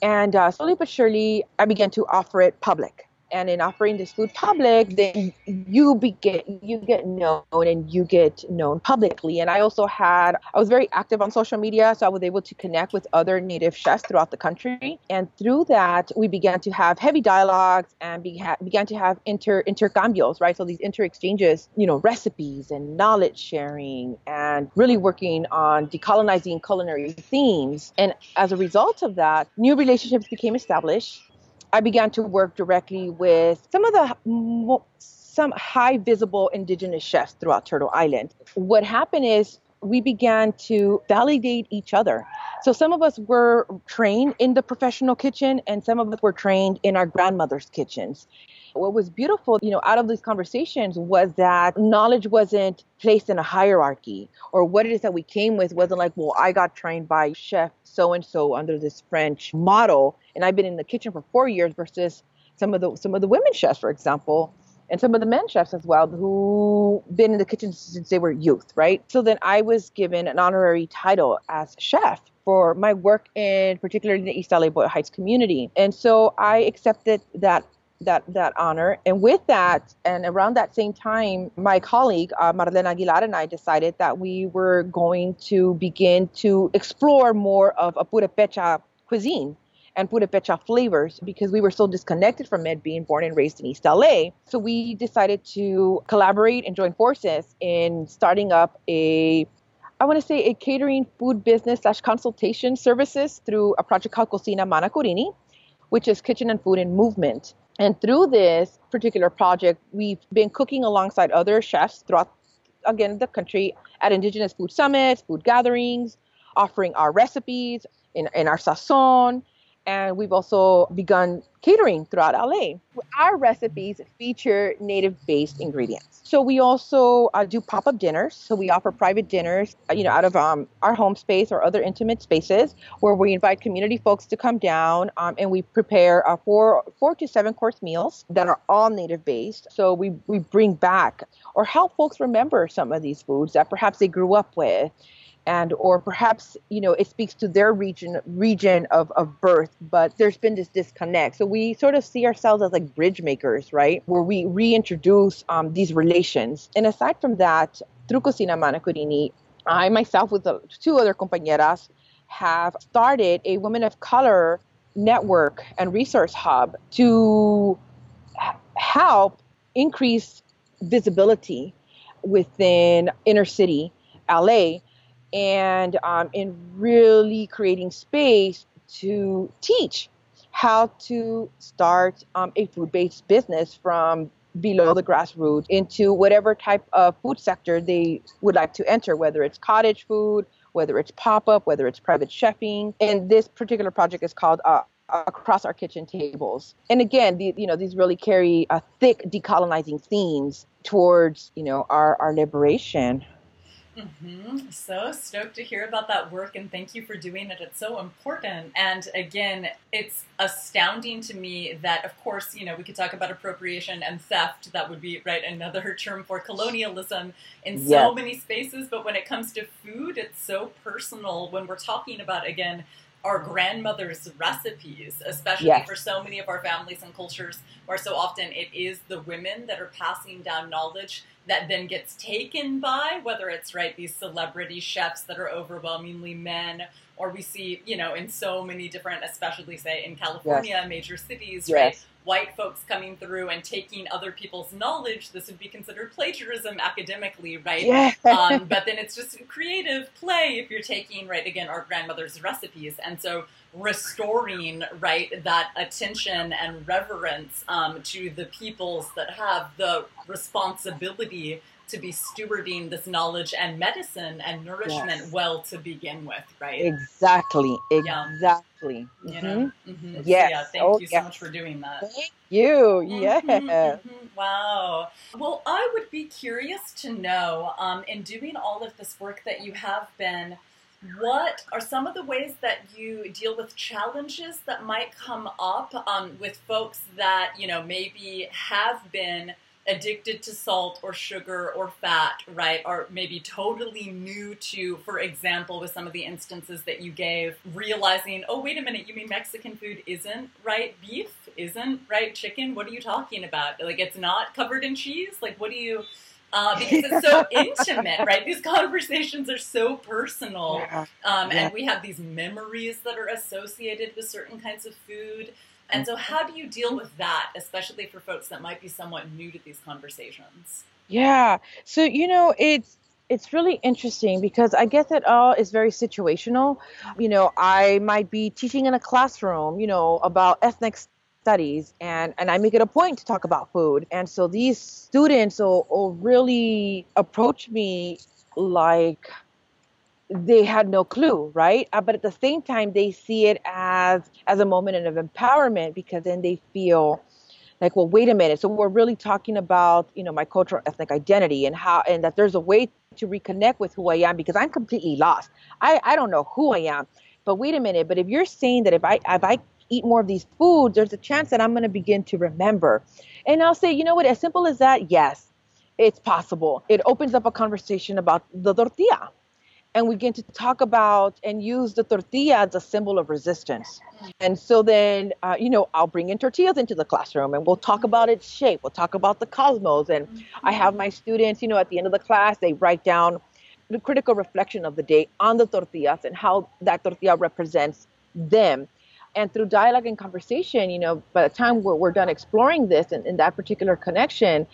And uh, slowly but surely i began to offer it public and in offering this food public, then you be get you get known and you get known publicly. And I also had I was very active on social media, so I was able to connect with other native chefs throughout the country. And through that, we began to have heavy dialogues and began to have inter intercambios, right? So these inter exchanges, you know, recipes and knowledge sharing, and really working on decolonizing culinary themes. And as a result of that, new relationships became established I began to work directly with some of the some high visible indigenous chefs throughout Turtle Island. What happened is we began to validate each other. So some of us were trained in the professional kitchen and some of us were trained in our grandmother's kitchens. What was beautiful, you know, out of these conversations was that knowledge wasn't placed in a hierarchy or what it is that we came with wasn't like, well, I got trained by chef so and so under this French model and I've been in the kitchen for 4 years versus some of the some of the women chefs, for example, and some of the men chefs as well, who been in the kitchen since they were youth, right? So then I was given an honorary title as chef for my work in particularly in the East LA Boyle Heights community. And so I accepted that that that honor. And with that, and around that same time, my colleague uh, Marlene Aguilar and I decided that we were going to begin to explore more of a Purepecha cuisine and Purepecha flavors because we were so disconnected from it being born and raised in East LA. So we decided to collaborate and join forces in starting up a I want to say a catering food business slash consultation services through a project called Cocina Manakurhini, which is kitchen and food in movement. And through this particular project, we've been cooking alongside other chefs throughout, again, the country at Indigenous food summits, food gatherings, offering our recipes in, in our sazon, and we've also begun catering throughout LA. Our recipes feature native based ingredients. So we also uh, do pop up dinners. So we offer private dinners, uh, you know, out of um, our home space or other intimate spaces where we invite community folks to come down um, and we prepare uh, four, four to seven course meals that are all native based. So we, we bring back or help folks remember some of these foods that perhaps they grew up with and or perhaps you know it speaks to their region region of, of birth but there's been this disconnect. So we sort of see ourselves as like bridge makers right? Where we reintroduce um, these relations. And aside from that through cocina Manakurhini i myself with the two other compañeras have started a women of color network and resource hub to help increase visibility within inner city LA and um, in really creating space to teach how to start um, a food based business from below the grassroots into whatever type of food sector they would like to enter, whether it's cottage food, whether it's pop up, whether it's private chefing. And this particular project is called uh, across our kitchen tables. And again, the, you know, these really carry a thick decolonizing themes towards, you know, our, our liberation. Mm-hmm. So stoked to hear about that work and thank you for doing it. It's so important. And again, it's astounding to me that, of course, you know, we could talk about appropriation and theft. That would be, right, another [LAUGHS] term for colonialism in so yes. many spaces. But when it comes to food, it's so personal when we're talking about, again, our grandmother's recipes, especially yes. for so many of our families and cultures, where so often it is the women that are passing down knowledge that then gets taken by whether it's right these celebrity chefs that are overwhelmingly men or we see you know in so many different especially say in california yes. major cities yes. right white folks coming through and taking other people's knowledge, this would be considered plagiarism academically, right? Yeah. um, [LAUGHS] but then it's just creative play if you're taking, right, again, our grandmother's recipes. And so restoring, right, that attention and reverence um, to the peoples that have the responsibility to be stewarding this knowledge and medicine and nourishment yes. well to begin with, right? Exactly. Exactly. Yeah. You know? Mm-hmm. mm-hmm. Yes. So yeah, thank oh, you so much for doing that. Thank you. Mm-hmm, yeah. Mm-hmm. Wow. Well, I would be curious to know, um, in doing all of this work that you have been, what are some of the ways that you deal with challenges that might come up um, with folks that you know maybe have been addicted to salt or sugar or fat, right, are maybe totally new to, for example, with some of the instances that you gave, realizing, oh, wait a minute, you mean Mexican food isn't, right, beef, isn't, right, chicken? What are you talking about? Like, it's not covered in cheese? Like, what do you. Uh, because it's so [LAUGHS] intimate, right? These conversations are so personal, um, yeah. and we have these memories that are associated with certain kinds of food. And so, how do you deal with that, especially for folks that might be somewhat new to these conversations? Yeah. So, you know, it's it's really interesting because I guess it all is very situational. You know, I might be teaching in a classroom, you know, about ethnic studies and and I make it a point to talk about food. And so these students will, will really approach me like they had no clue, right? Uh, but at the same time, they see it as as a moment of empowerment because then they feel like, well, wait a minute. So we're really talking about, you know, my cultural ethnic identity and how and that there's a way to reconnect with who I am because I'm completely lost. I I don't know who I am. But wait a minute. But if you're saying that if I if I eat more of these foods, there's a chance that I'm going to begin to remember. And I'll say, you know what, as simple as that, yes, it's possible. It opens up a conversation about the tortilla. And we begin to talk about and use the tortilla as a symbol of resistance. And so then, uh, you know, I'll bring in tortillas into the classroom and we'll talk about its shape. We'll talk about the cosmos. And I have my students, you know, at the end of the class, they write down the critical reflection of the day on the tortillas and how that tortilla represents them. And through dialogue and conversation, you know, by the time we're, we're done exploring this and, and that particular connection,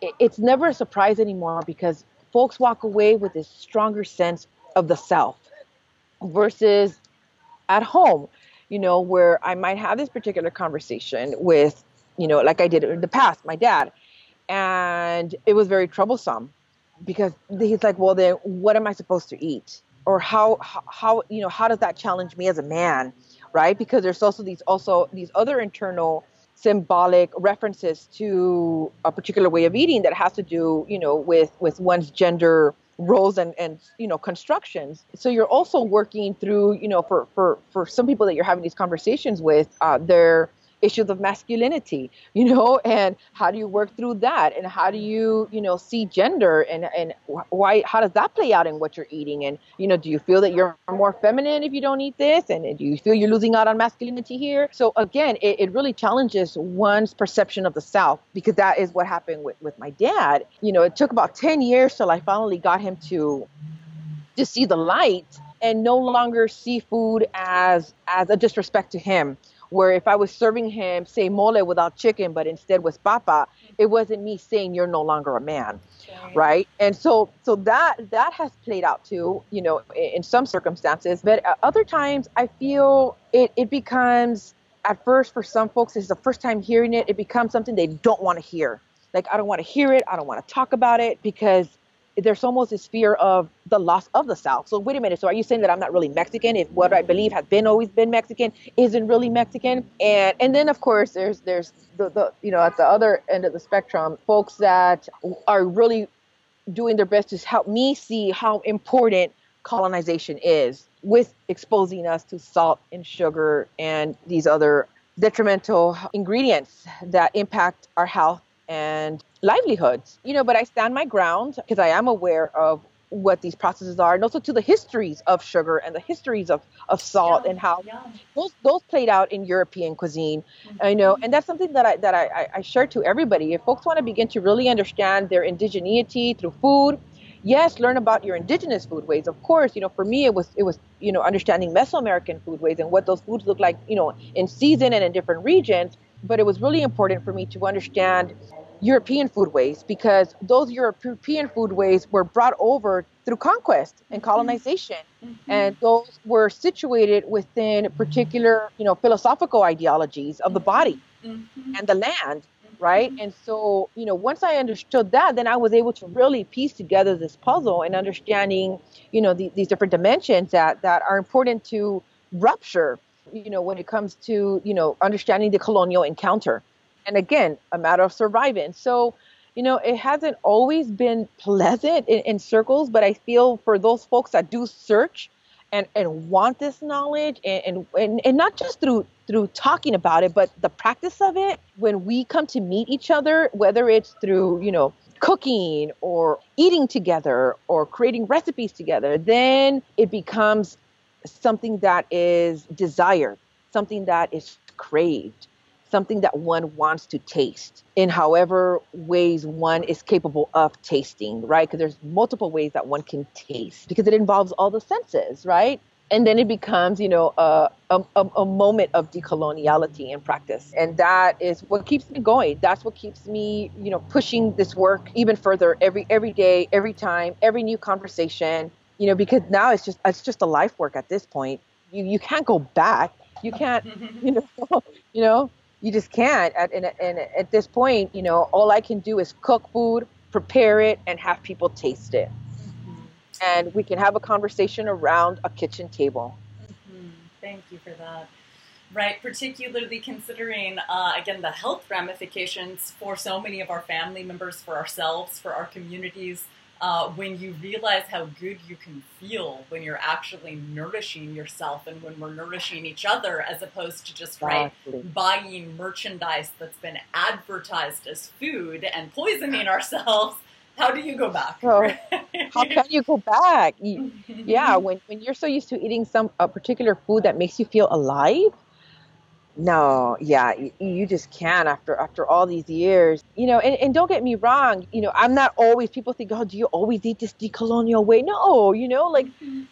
it, it's never a surprise anymore because folks walk away with this stronger sense of the self versus at home, you know, where I might have this particular conversation with, you know, like I did in the past, my dad, and it was very troublesome because he's like, well, then what am I supposed to eat? Or how, how, you know, how does that challenge me as a man? Right. Because there's also these, also these other internal symbolic references to a particular way of eating that has to do, you know, with, with one's gender roles and, and you know constructions. So you're also working through you know for for for some people that you're having these conversations with uh, they're issues of masculinity you know [LAUGHS] and how do you work through that? And how do you you know see gender? And and why how does that play out in what you're eating? And you know do you feel that you're more feminine if you don't eat this? And do you feel you're losing out on masculinity here? So again it, it really challenges one's perception of the South because that is what happened with with my dad. You know it took about 10 years till i finally got him to to see the light and no longer see food as as a disrespect to him where if I was serving him, say, mole without chicken, but instead was papa, it wasn't me saying you're no longer a man, okay. right? And so, so that that has played out too, you know, in, in some circumstances. But uh, other times, I feel it it becomes at first for some folks, it's the first time hearing it. It becomes something they don't want to hear. Like I don't want to hear it. I don't want to talk about it because there's almost this fear of the loss of the South. So wait a minute. So are you saying that I'm not really Mexican if what I believe has been always been Mexican isn't really Mexican? And and then of course there's there's the, the you know at the other end of the spectrum, folks that are really doing their best to help me see how important colonization is with exposing us to salt and sugar and these other detrimental ingredients that impact our health and livelihoods. You know, but I stand my ground because I am aware of what these processes are and also to the histories of sugar and the histories of, of salt yeah, and how yeah. those those played out in European cuisine. Mm-hmm. I know, and that's something that I that I, I share to everybody. If folks want to begin to really understand their indigeneity through food, yes, learn about your indigenous foodways. Of course, you know, for me it was it was, you know, understanding Mesoamerican foodways and what those foods look like, you know, in season and in different regions. But it was really important for me to understand European foodways because those European foodways were brought over through conquest and mm-hmm. colonization mm-hmm. and those were situated within particular you know philosophical ideologies of the body mm-hmm. and the land right mm-hmm. and so you know once i understood that then i was able to really piece together this puzzle and understanding you know the, these different dimensions that that are important to rupture you know when it comes to you know understanding the colonial encounter and again, a matter of surviving. So, you know, it hasn't always been pleasant in, in, circles, but I feel for those folks that do search and, and want this knowledge and, and, and not just through through talking about it, but the practice of it, when we come to meet each other, whether it's through, you know, cooking or eating together or creating recipes together, then it becomes something that is desired, something that is craved something that one wants to taste in however ways one is capable of tasting, right? Because there's multiple ways that one can taste because it involves all the senses, right? And then it becomes, you know, a, a, a moment of decoloniality in practice. And that is what keeps me going. That's what keeps me, you know, pushing this work even further every every day, every time, every new conversation, you know, because now it's just it's just a life work at this point. You you can't go back. You can't, [LAUGHS] you know, [LAUGHS] you know, you just can't. At, and, and at this point, you know, all I can do is cook food, prepare it, and have people taste it. Mm-hmm. And we can have a conversation around a kitchen table. Mm-hmm. Thank you for that. Right, particularly considering, uh, again, the health ramifications for so many of our family members, for ourselves, for our communities. Uh, when you realize how good you can feel when you're actually nourishing yourself and when we're nourishing each other as opposed to just right Exactly. buying merchandise that's been advertised as food and poisoning ourselves how do you go back So, [LAUGHS] How can you go back? [LAUGHS] Yeah, when, when you're so used to eating some a particular food that makes you feel alive, no, yeah, you, you just can't after after all these years. You know, and, and don't get me wrong, you know, I'm not always people think, oh, do you always eat this decolonial way? No, you know, like mm-hmm.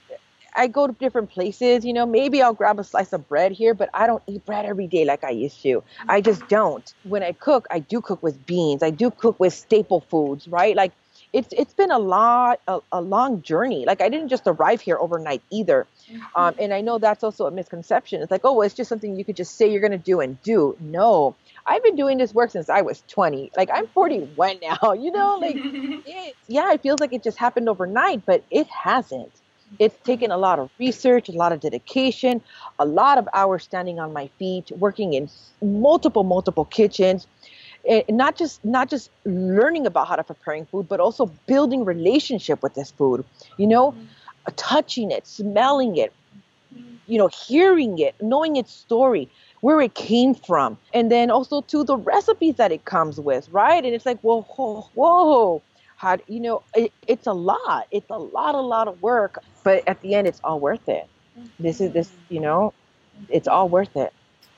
I go to different places, you know, maybe I'll grab a slice of bread here, but I don't eat bread every day like I used to. I mm-hmm. just don't. When I cook, I do cook with beans. I do cook with staple foods, right? Like it's it's been a lot a, a long journey. Like I didn't just arrive here overnight either. Um, and I know that's also a misconception. It's like, oh, well, it's just something you could just say you're going to do and do. No, I've been doing this work since I was 20. Like I'm 41 [LAUGHS] now, you know, like [LAUGHS] it, yeah, it feels like it just happened overnight, but it hasn't. It's taken a lot of research, a lot of dedication, a lot of hours standing on my feet, working in multiple, multiple kitchens. And not just not just learning about how to preparing food, but also building relationship with this food. You know, touching it, smelling it, you know, hearing it, knowing its story, where it came from, and then also to the recipes that it comes with, right? And it's like, whoa, whoa, whoa. How do- you know, it, it's a lot. It's a lot, a lot of work, but at the end, it's all worth it. This is this, mm-hmm. you know, it's all worth it.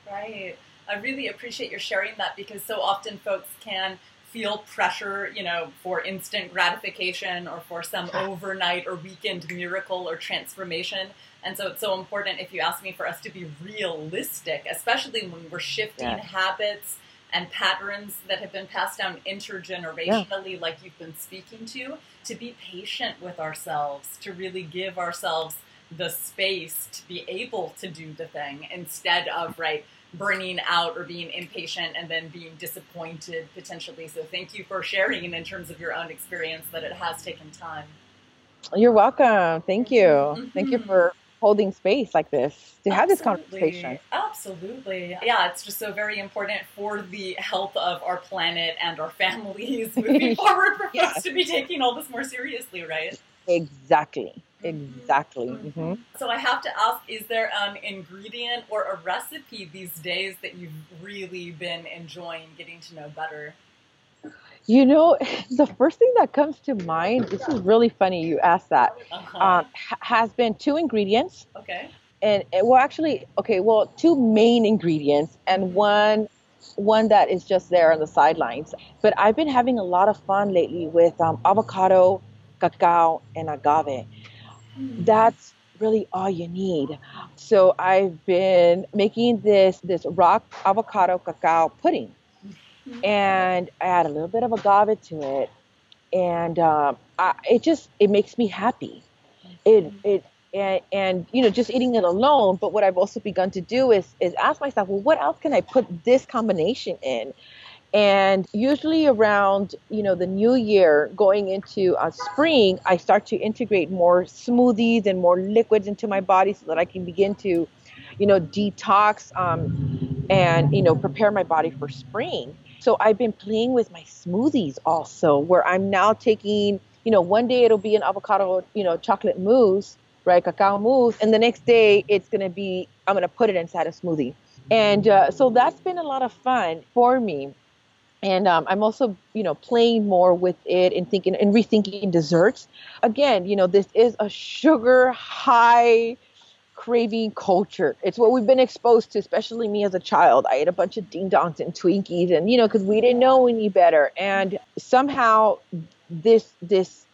Right. I really appreciate your sharing that because so often folks can feel pressure, you know, for instant gratification or for some overnight or weekend miracle or transformation. And so it's so important, if you ask me, for us to be realistic, especially when we're shifting Yeah. habits and patterns that have been passed down intergenerationally, like you've been speaking to, to be patient with ourselves, to really give ourselves the space to be able to do the thing instead of, right, burning out or being impatient and then being disappointed potentially. So thank you for sharing in terms of your own experience that it has taken time. You're welcome. Thank you. Mm-hmm. Thank you for holding space like this to have this conversation. Absolutely. Yeah, it's just so very important for the health of our planet and our families [LAUGHS] moving [LAUGHS] forward for Yes. folks to be taking all this more seriously, right? Exactly. Exactly. hmm So I have to ask, is there an ingredient or a recipe these days that you've really been enjoying getting to know better? You know, [LAUGHS] the first thing that comes to mind, this is really funny you asked that, Uh-huh. um, ha- has been two ingredients. okay. And, and well, actually, okay, well, two main ingredients and one one that is just there on the sidelines. But I've been having a lot of fun lately with um, avocado, cacao, and agave. That's really all you need. So I've been making this this rock avocado cacao pudding, and I add a little bit of agave to it, and um, I, it just it makes me happy. It it and, and you know just eating it alone. But what I've also begun to do is is ask myself, well, what else can I put this combination in? And usually around you know the new year, going into uh, spring, I start to integrate more smoothies and more liquids into my body so that I can begin to, you know, detox um, and you know prepare my body for spring. So I've been playing with my smoothies also, where I'm now taking, you know, one day it'll be an avocado, you know, chocolate mousse, right, cacao mousse, and the next day it's gonna be I'm gonna put it inside a smoothie, and uh, so that's been a lot of fun for me and um, I'm also, you know, playing more with it and thinking and rethinking desserts. Again, you know, this is a sugar high craving culture. It's what we've been exposed to, especially me as a child. I ate a bunch of ding dongs and Twinkies, and you know, because we didn't know any better. And somehow, this this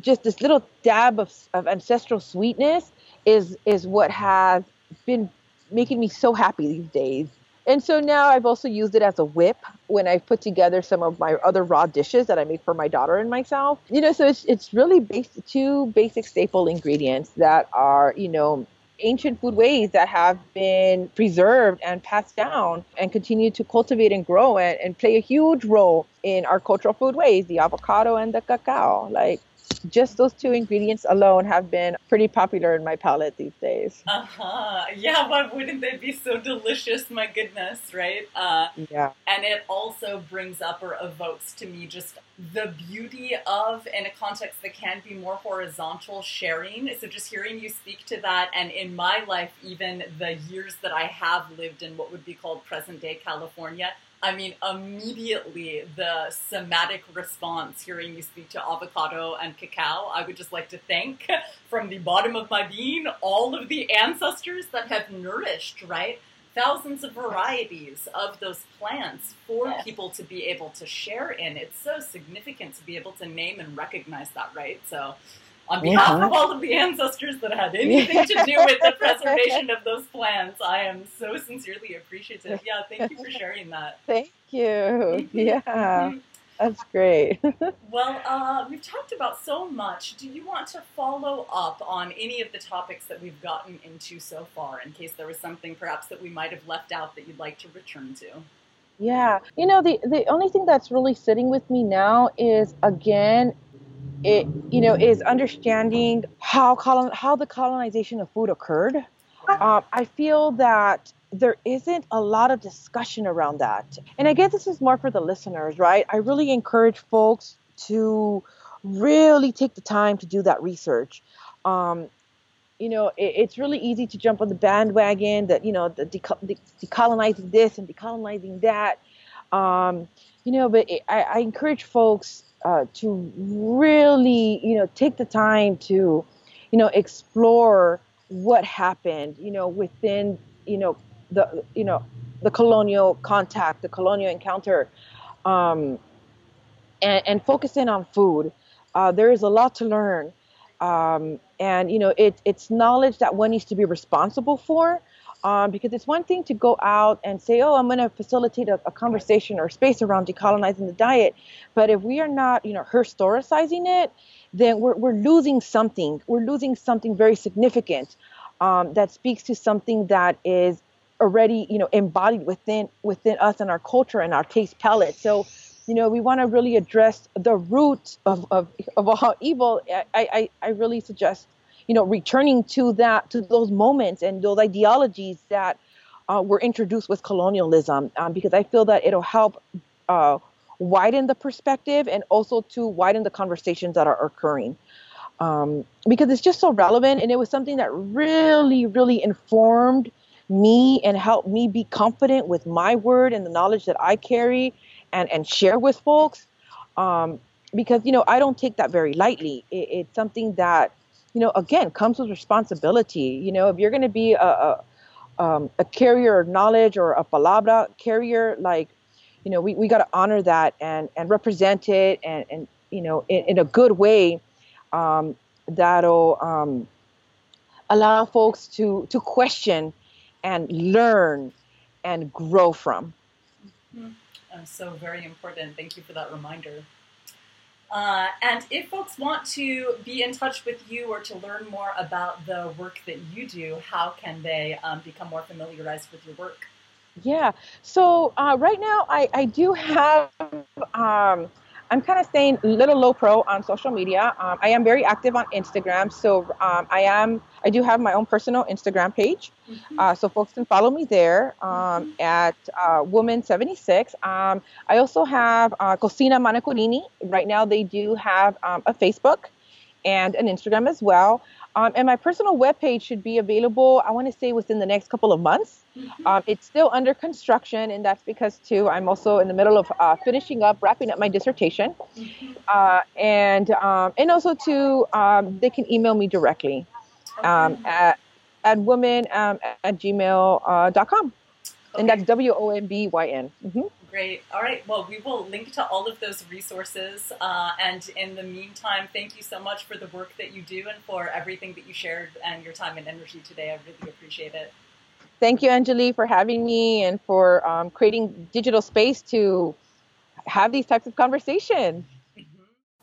just this little dab of, of ancestral sweetness is is what has been making me so happy these days. And so now I've also used it as a whip when I put together some of my other raw dishes that I make for my daughter and myself. You know, so it's it's really basic two basic staple ingredients that are, you know, ancient food ways that have been preserved and passed down and continue to cultivate and grow and, and play a huge role in our cultural food ways, the avocado and the cacao. Like just those two ingredients alone have been pretty popular in my palate these days. Uh huh. Yeah, why wouldn't they be so delicious? My goodness, right? Uh, yeah. And it also brings up or evokes to me just the beauty of, in a context that can be more horizontal, sharing. So just hearing you speak to that, and in my life, even the years that I have lived in what would be called present day California I mean, immediately the somatic response hearing you speak to avocado and cacao, I would just like to thank [LAUGHS] from the bottom of my being all of the ancestors that have nourished, right? Thousands of varieties of those plants for people to be able to share in. It's so significant to be able to name and recognize that, right? So, on behalf of all of the ancestors that had anything to do with the [LAUGHS] preservation of those plants, I am so sincerely appreciative. Yeah, thank you for sharing that. Thank you. Yeah, that's great. [LAUGHS] well, uh, we've talked about so much. Do you want to follow up on any of the topics that we've gotten into so far, in case there was something perhaps that we might have left out that you'd like to return to? Yeah, you know, the the only thing that's really sitting with me now is again it you know is understanding how colon how the colonization of food occurred. Um, I feel that there isn't a lot of discussion around that, and I guess this is more for the listeners, right? I really encourage folks to really take the time to do that research. Um, you know, it, it's really easy to jump on the bandwagon that you know the decolonizing this and decolonizing that. Um, you know, but it, I, I encourage folks uh, to really, you know, take the time to, you know, explore what happened, you know, within, you know, the, you know, the colonial contact, the colonial encounter, um, and, and focus in on food. Uh, there is a lot to learn. Um, and, you know, it, it's knowledge that one needs to be responsible for, um, because it's one thing to go out and say, oh, I'm going to facilitate a, a, conversation or space around decolonizing the diet. But if we are not, you know, historicizing it, then we're, we're losing something. We're losing something very significant um, that speaks to something that is already, you know, embodied within within us and our culture and our taste palette. So, you know, we want to really address the root of, of, of all [LAUGHS] evil. I, I, I really suggest you know, returning to that, to those moments and those ideologies that uh, were introduced with colonialism, um, because I feel that it'll help uh, widen the perspective and also to widen the conversations that are occurring. Um, because it's just so relevant, and it was something that really, really informed me and helped me be confident with my word and the knowledge that I carry and, and share with folks. Um, because, you know, I don't take that very lightly. It, it's something that you know, again, comes with responsibility. You know, if you're going to be a, a, um, a carrier of knowledge or a palabra carrier, like, you know, we, we got to honor that and, and represent it and, and you know, in, in a good way um, that'll um, allow folks to, to question and learn and grow from. Mm-hmm. Uh, so very important. Thank you for that reminder. Uh, and if folks want to be in touch with you or to learn more about the work that you do, how can they um, become more familiarized with your work? Yeah. So uh, right now, I, I do have um, I'm kind of staying a little low pro on social media. Um, I am very active on Instagram, so um, I am. I do have my own personal Instagram page, mm-hmm. uh, so folks can follow me there um, mm-hmm. at uh, Wombyn76. Um, I also have uh, Cocina Manakurhini. Right now, they do have um, a Facebook and an Instagram as well. Um, and my personal webpage should be available, I want to say within the next couple of months. Mm-hmm. Um, it's still under construction, and that's because, too, I'm also in the middle of uh, finishing up, wrapping up my dissertation. Mm-hmm. Uh, and, um, and also, too, um, they can email me directly um, okay. at, at wombyn um, at gmail.com. Uh, okay. And that's W O M B Y N. Mm-hmm. Great. All right. Well, we will link to all of those resources. Uh, and in the meantime, thank you so much for the work that you do and for everything that you shared and your time and energy today. I really appreciate it. Thank you, Anjali, for having me and for um, creating digital space to have these types of conversations.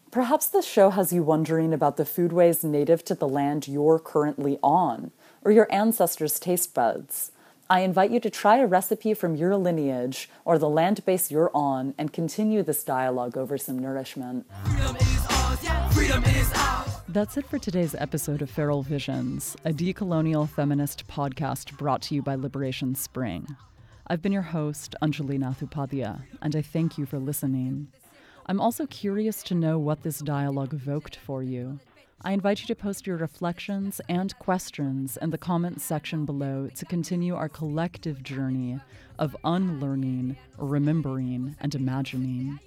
Perhaps the show has you wondering about the foodways native to the land you're currently on. or your ancestors' taste buds. I invite you to try a recipe from your lineage or the land base you're on and continue this dialogue over some nourishment. Freedom is ours, yeah, freedom is ours. That's it for today's episode of Feral Visions, a decolonial feminist podcast brought to you by Liberation Spring. I've been your host, Anjali Nathupadia, and I thank you for listening. I'm also curious to know what this dialogue evoked for you. I invite you to post your reflections and questions in the comments section below to continue our collective journey of unlearning, remembering, and imagining.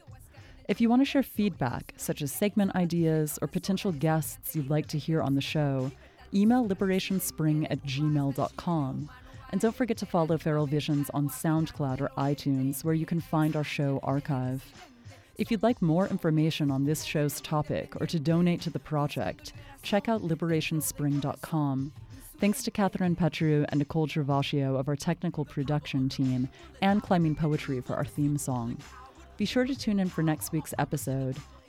If you want to share feedback, such as segment ideas or potential guests you'd like to hear on the show, email liberationspring at gmail.com. And don't forget to follow Feral Visions on SoundCloud or iTunes, where you can find our show archive. If you'd like more information on this show's topic or to donate to the project, check out liberationspring.com. Thanks to Catherine Petru and Nicole Gervasio of our technical production team and Climbing PoeTree for our theme song. Be sure to tune in for next week's episode.